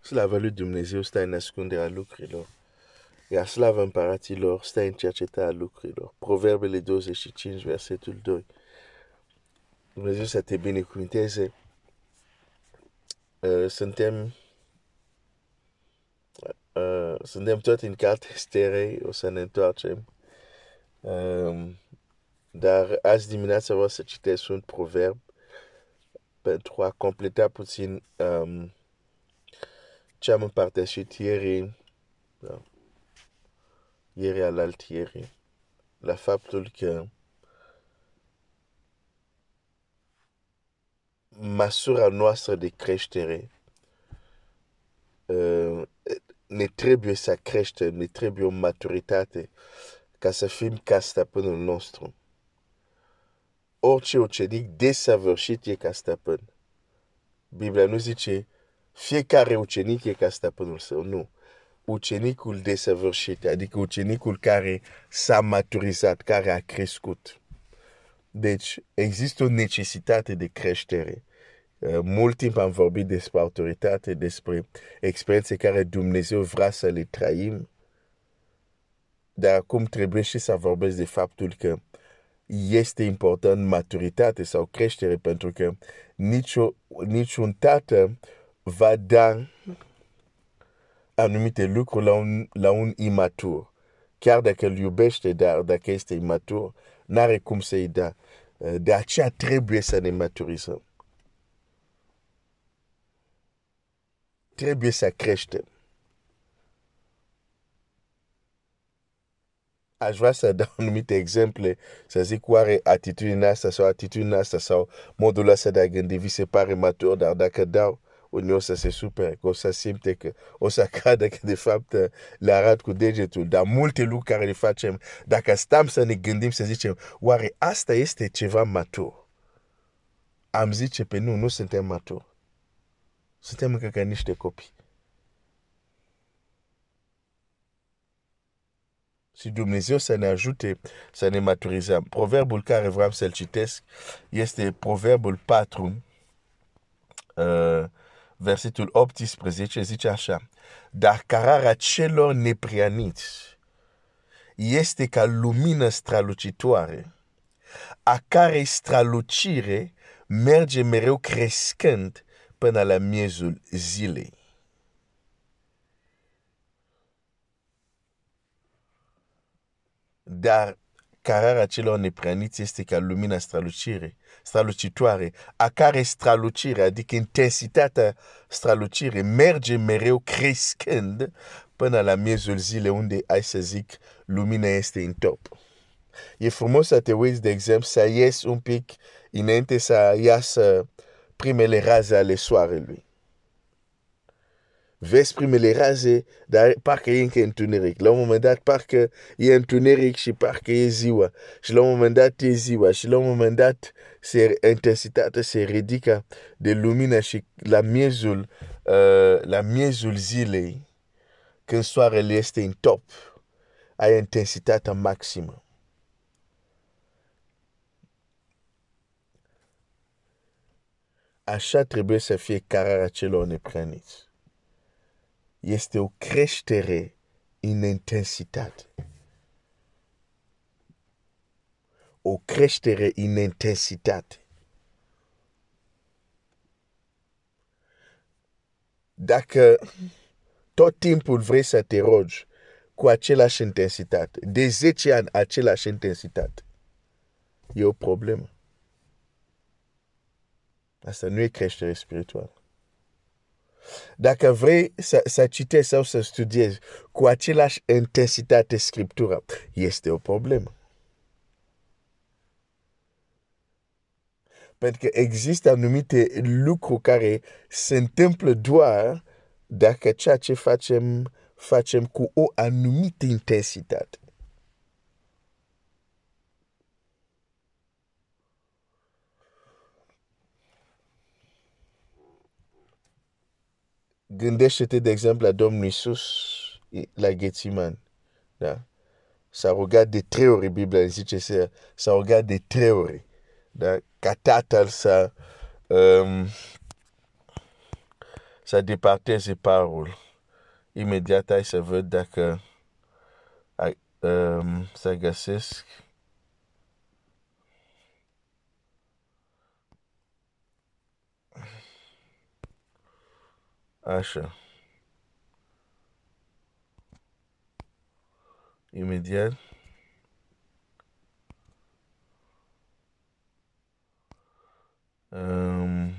Slava lui Dumnezeu stă în ascunderea lucrurilor. Iar slava împăraților stă în cercetarea lucrurilor. Proverbele 25, versetul 2. Dumnezeu să te binecuvinteze. Uh, suntem uh, suntem tot în carte sterei, o să ne întoarcem. Um, dar azi dimineața vreau să citesc un proverb pentru a completa puțin um, ce am împărtășit ieri, da, ieri alaltieri, la faptul că măsura noastră de creștere uh, ne trebuie să creștem, ne trebuie o maturitate ca să fim ca stăpânul nostru. Orice ucenic desăvârșit e ca stăpân. Biblia nu zice fiecare ucenic e ca stăpânul său, nu. Ucenicul desăvârșit, adică ucenicul care s-a maturizat, care a crescut. Deci există o necesitate de creștere. Uh, mult timp am vorbit despre autoritate, despre experiențe care Dumnezeu vrea să le trăim, dar acum trebuie și să vorbesc de faptul că este important maturitate sau creștere, pentru că nicio, niciun tată va da anumite lucruri la un, la un imatur. Chiar dacă îl iubește, dar dacă este imatur, n-are cum să-i da. Uh, de aceea trebuie să ne maturizăm. Trebuie să creștem. Aș vrea să dau anumite exemple, să zic oare atitudinea asta sau atitudinea asta sau modul ăsta de a gândi vi se pare matur, dar dacă dau, unii o să se supere, că o să simte că o să cadă că de fapt le arat cu degetul. Dar multe lucruri le facem, dacă stăm să ne gândim, să zicem, oare asta este ceva matur? Am zice pe nu, nu suntem maturi. Suntem încă ca niște copii. Și Dumnezeu să ne ajute să ne maturizăm. Proverbul care vreau să-l citesc este Proverbul 4, uh, versetul 18, zice așa. Dar cararea celor neprianiți este ca lumină strălucitoare, a care strălucire merge mereu crescând până la miezul zilei. Dar cararea celor nepraniți este ca lumina strălucire, strălucitoare, a care strălucire, adică intensitatea strălucire, merge mereu crescând până la miezul zilei unde, ai să zic, lumina este în top. E frumos să te uiți, de exemplu, să ies un pic înainte să iasă primele raze ale soarelui. Vezi primele raze, dar parcă e încă întuneric. La un moment dat parcă e întuneric și parcă e ziua. Și la un moment dat e ziua. Și la un moment dat se, intensitatea se ridică de lumină și la miezul, uh, la miezul zilei, când soarele este în top, ai intensitatea maximă. Așa trebuie să fie cararea celor nepreniți. Este o creștere în intensitate. O creștere în intensitate. Dacă tot timpul vrei să te rogi cu același intensitate, de 10 ani același intensitate, e o problemă. Asta nu e creștere spirituală. Dacă vrei să, să citești sau să studiezi cu același intensitate Scriptura, este o problemă. Pentru că există anumite lucruri care se întâmplă doar dacă ceea ce facem, facem cu o anumită intensitate. Gândește-te, de exemplu, la Domnul Iisus la Ghețiman. Da? S-a rugat de trei ori, Biblia zice, s-a rugat de trei ori. Da? Ca tatăl să, um, să departeze parul. Imediat ai să văd dacă um, să găsesc Așa. Imediat. Um,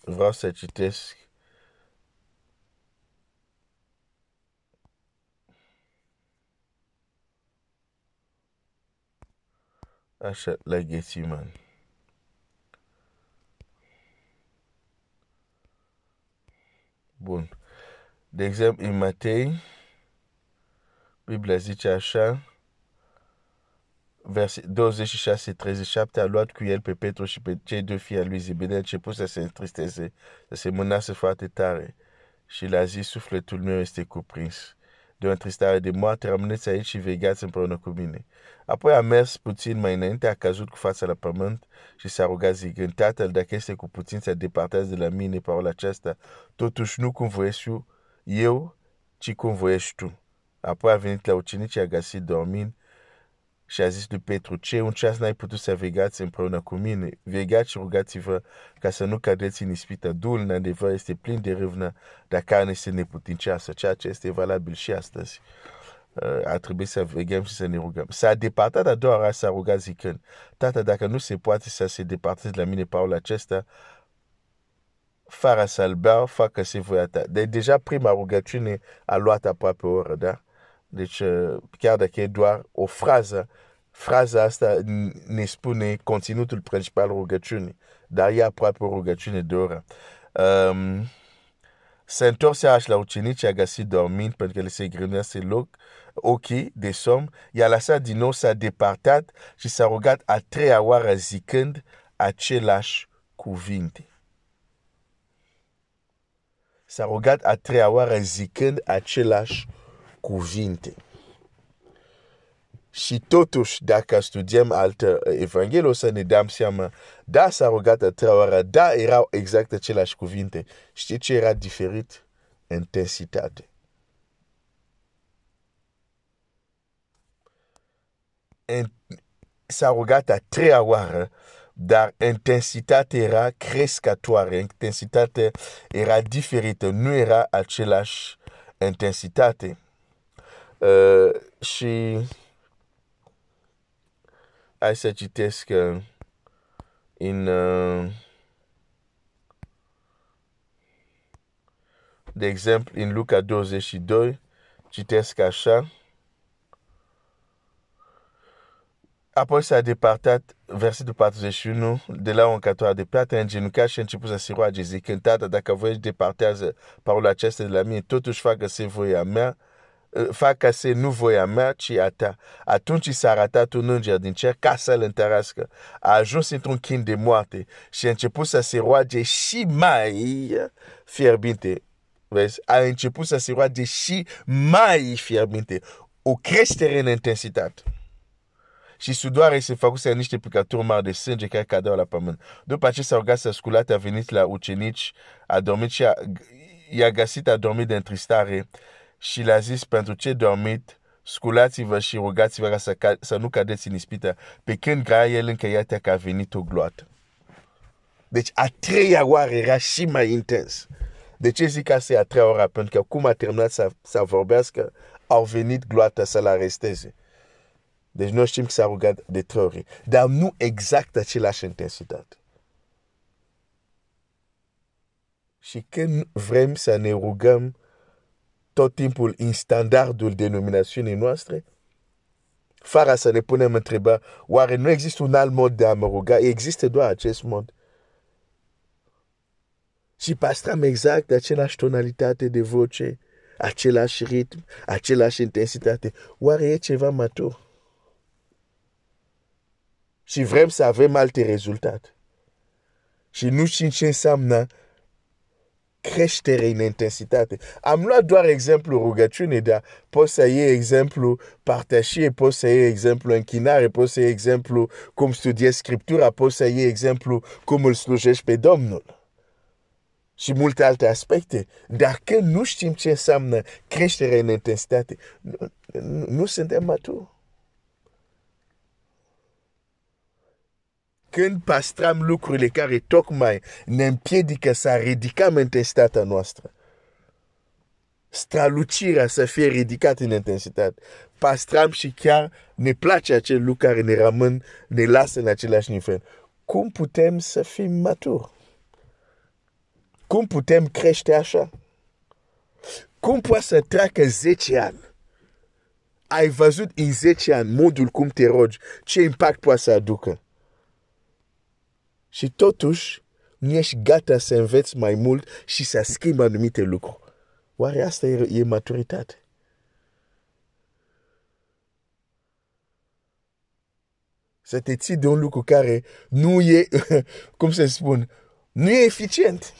vreau să citesc Așa, la Ghețiman. Bun. De exemplu, în Matei, Biblia zice așa, verset 26-37, a luat cu el pe Petru și pe cei doi fii al lui Zebede, a început să se întristeze, să se mânase foarte tare și le-a zis, sufletul meu este cuprins de o întristare de moarte, rămâneți aici și vegheați împreună cu mine. Apoi a mers puțin mai înainte, a căzut cu fața la pământ și s-a rugat zicând, Tatăl, dacă este cu putință, departează de la mine parola aceasta, totuși nu cum voiesc eu, ci cum voiești tu. Apoi a venit la ucenici, a găsit dormind și a zis lui Petru, ce un ceas n-ai putut să vegați împreună cu mine? Vegați și rugați-vă ca să nu cadeți în ispită. Duhul în adevăr este plin de râvnă, dar carne este neputincioasă, ceea ce este valabil și astăzi. Uh, a trebuit să veghem și să ne rugăm. S-a departat a doua oară, s-a rugat zicând, Tată, dacă nu se poate să se departeze la mine parul acesta, fără să-l beau, facă se voia ta. De deja prima rugăciune a luat aproape o oră, da? Deci, uh, chiar dacă e doar o frază, fraza asta ne spune conținutul principal rugăciunii, dar e aproape o rugăciune de oră. Um, se întorse așa la ucenici, a găsit dormind pentru că le se grânese loc, ochii de somn, i-a lăsat din nou, s-a departat și s-a rugat a treia oară zicând același cuvinte. S-a rugat a treia oară zicând același cuvinte. Și totuși, dacă studiem altă evanghelie, o să ne dăm seama, da, s-a rugat a treia oară, da, erau exact aceleași cuvinte. Știi ce era diferit? Intensitate. S-a rugat a treia oară, dar intensitatea era crescătoare, intensitatea era diferită, nu era același intensitate. Uh, și hai să citesc uh, în uh, de exemplu în Luca 22 citesc așa. Apoi s-a departat, versetul 41, de la o încătoare de piatră, îngenuncat și a început să se roage, zicând, Tată, dacă voi departează parola aceasta de la mine, totuși facă-se voia mea, facă-se nu voia mea, ci a ta. Atunci s-a arătat un înger din cer ca să-l întărească. A ajuns într-un chin de moarte și a început să se roage și mai fierbinte. Vezi? A început să se roage și mai fierbinte. O creștere în intensitate și sudoare se făcuse niște picături mari de sânge care cadeau la pământ. După ce s-a rugat să sculate, a venit la ucenici, a dormit și a, i-a găsit a dormit de întristare și le-a zis, pentru ce dormit, sculați-vă și rugați-vă ca să, ca, să nu cadeți în ispită, pe când grea el încă iată că a venit o gloată. Deci a treia oară era și mai intens. De ce zic asta e a treia oară? Pentru că cum a terminat să, să vorbească, au venit gloata să-l aresteze. Deci noi știm că s-a rugat de trei ori, dar nu exact același intensitate. Și când vrem să ne rugăm tot timpul în standardul denominațiunii noastre, fără să ne punem întrebarea, oare nu există un alt mod de a mă ruga? Există doar acest mod. Și păstrăm exact același tonalitate de voce, același ritm, același intensitate. Oare e ceva matur? și vrem să avem alte rezultate. Și nu știm ce înseamnă creștere în intensitate. Am luat doar exemplu rugăciune, dar poți să iei exemplu partașie, poți să iei exemplu închinare, poți să iei exemplu cum studiezi Scriptura, poți să iei exemplu cum îl slujești pe Domnul. și multe alte aspecte. Dar când nu știm ce înseamnă creștere în intensitate, nu, nu, nu suntem maturi. Când păstrăm lucrurile care tocmai ne împiedică să ridicăm intensitatea noastră, strălucirea să fie ridicată în intensitate, păstrăm și chiar ne place acel lucru care ne rămân, ne lasă în același nivel. Cum putem să fim maturi? Cum putem crește așa? Cum poate să treacă 10 ani? Ai văzut în 10 ani modul cum te rogi, ce impact poate să aducă? Și totuși, nu ești gata să înveți mai mult și să schimbi anumite lucruri. Oare asta e, e maturitate? Să te ții de un lucru care nu e, cum să spun, nu e eficient.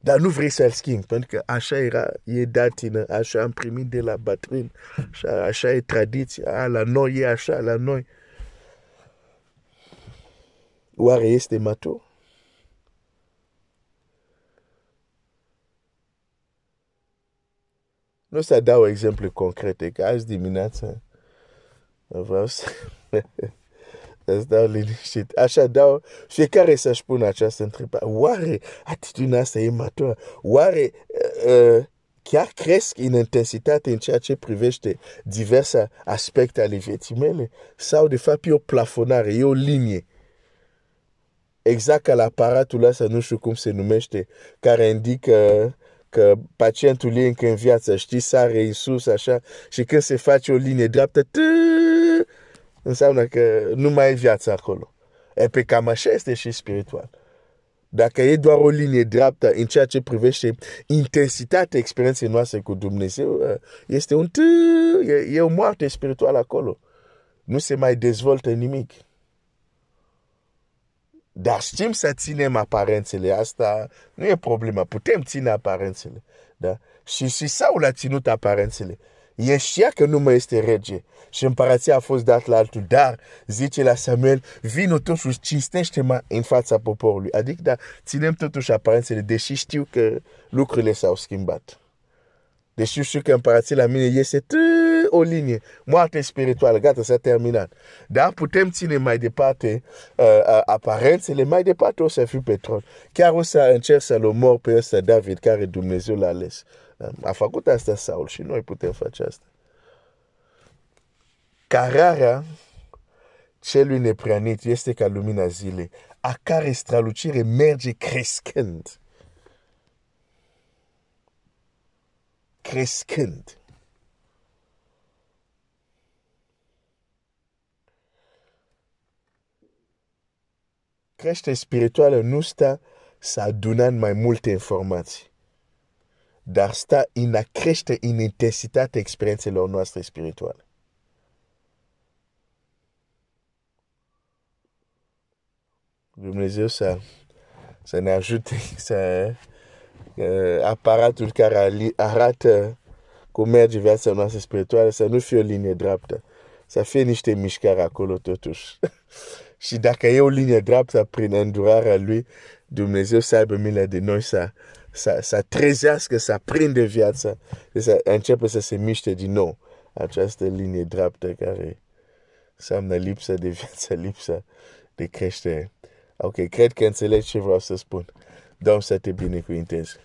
Dar nu vrei să-l schimbi, pentru că așa era, e datină, așa am primit de la bătrân, așa, așa e tradiția, a, la noi e așa, la noi. Oare este matur? Nu să dau exemple concrete, că azi dimineață vreau să îți dau liniștit. Așa dau, fiecare să-și pună această întrebare. Oare atitudinea asta e matură? Oare uh, uh, chiar cresc în intensitate în ceea ce privește diverse aspecte ale vieții mele? Sau de fapt e o plafonare, e o linie? Exact ca la aparatul ăsta, nu știu cum se numește, care indică că pacientul e încă în viață, știi, sare în sus, așa, și când se face o linie dreaptă, tă, înseamnă că nu mai e viață acolo. E pe cam așa este și spiritual. Dacă e doar o linie dreaptă în ceea ce privește intensitatea experienței noastre cu Dumnezeu, este un tă, e, e o moarte spirituală acolo. Nu se mai dezvoltă nimic. Dar știm să ținem aparențele. Asta nu e problema. Putem ține aparențele. Da? Și, și Saul a ținut aparențele. E știa că nu mai este rege. Și împărația a fost dat la altul. Dar, zice la Samuel, vino totuși, cinstește-mă în fața poporului. Adică, da, ținem totuși aparențele, deși știu că lucrurile s-au schimbat. Deși știu că împărația la mine este o linie, moarte spirituală, gata, s-a terminat. Dar putem ține mai departe uh, uh, aparențele, mai departe o să fiu pe tron. Chiar o să încerc să-l omor pe ăsta David, care Dumnezeu l-a ales. A făcut asta Saul și noi putem face asta. Cararea celui nepreanit este ca lumina zilei, a care strălucire merge crescând. Crescând. Crește spirituală nu stă să adunăm mai multe informații, dar stă în a crește în intensitatea experiențelor noastre spirituale. Dumnezeu să, să ne ajute să uh, aparatul care arată cum merge viața noastră spirituală să nu fie o linie dreaptă, să fie niște mișcări acolo totuși. Și dacă e o linie dreaptă prin îndurarea lui, Dumnezeu să aibă milă de noi să, să, să trezească, să prinde viața, să începe să se miște din nou această linie dreaptă care înseamnă lipsă de viață, lipsă de creștere. Ok, cred că înțelegi ce vreau să spun. Domnul să te binecuvinteze.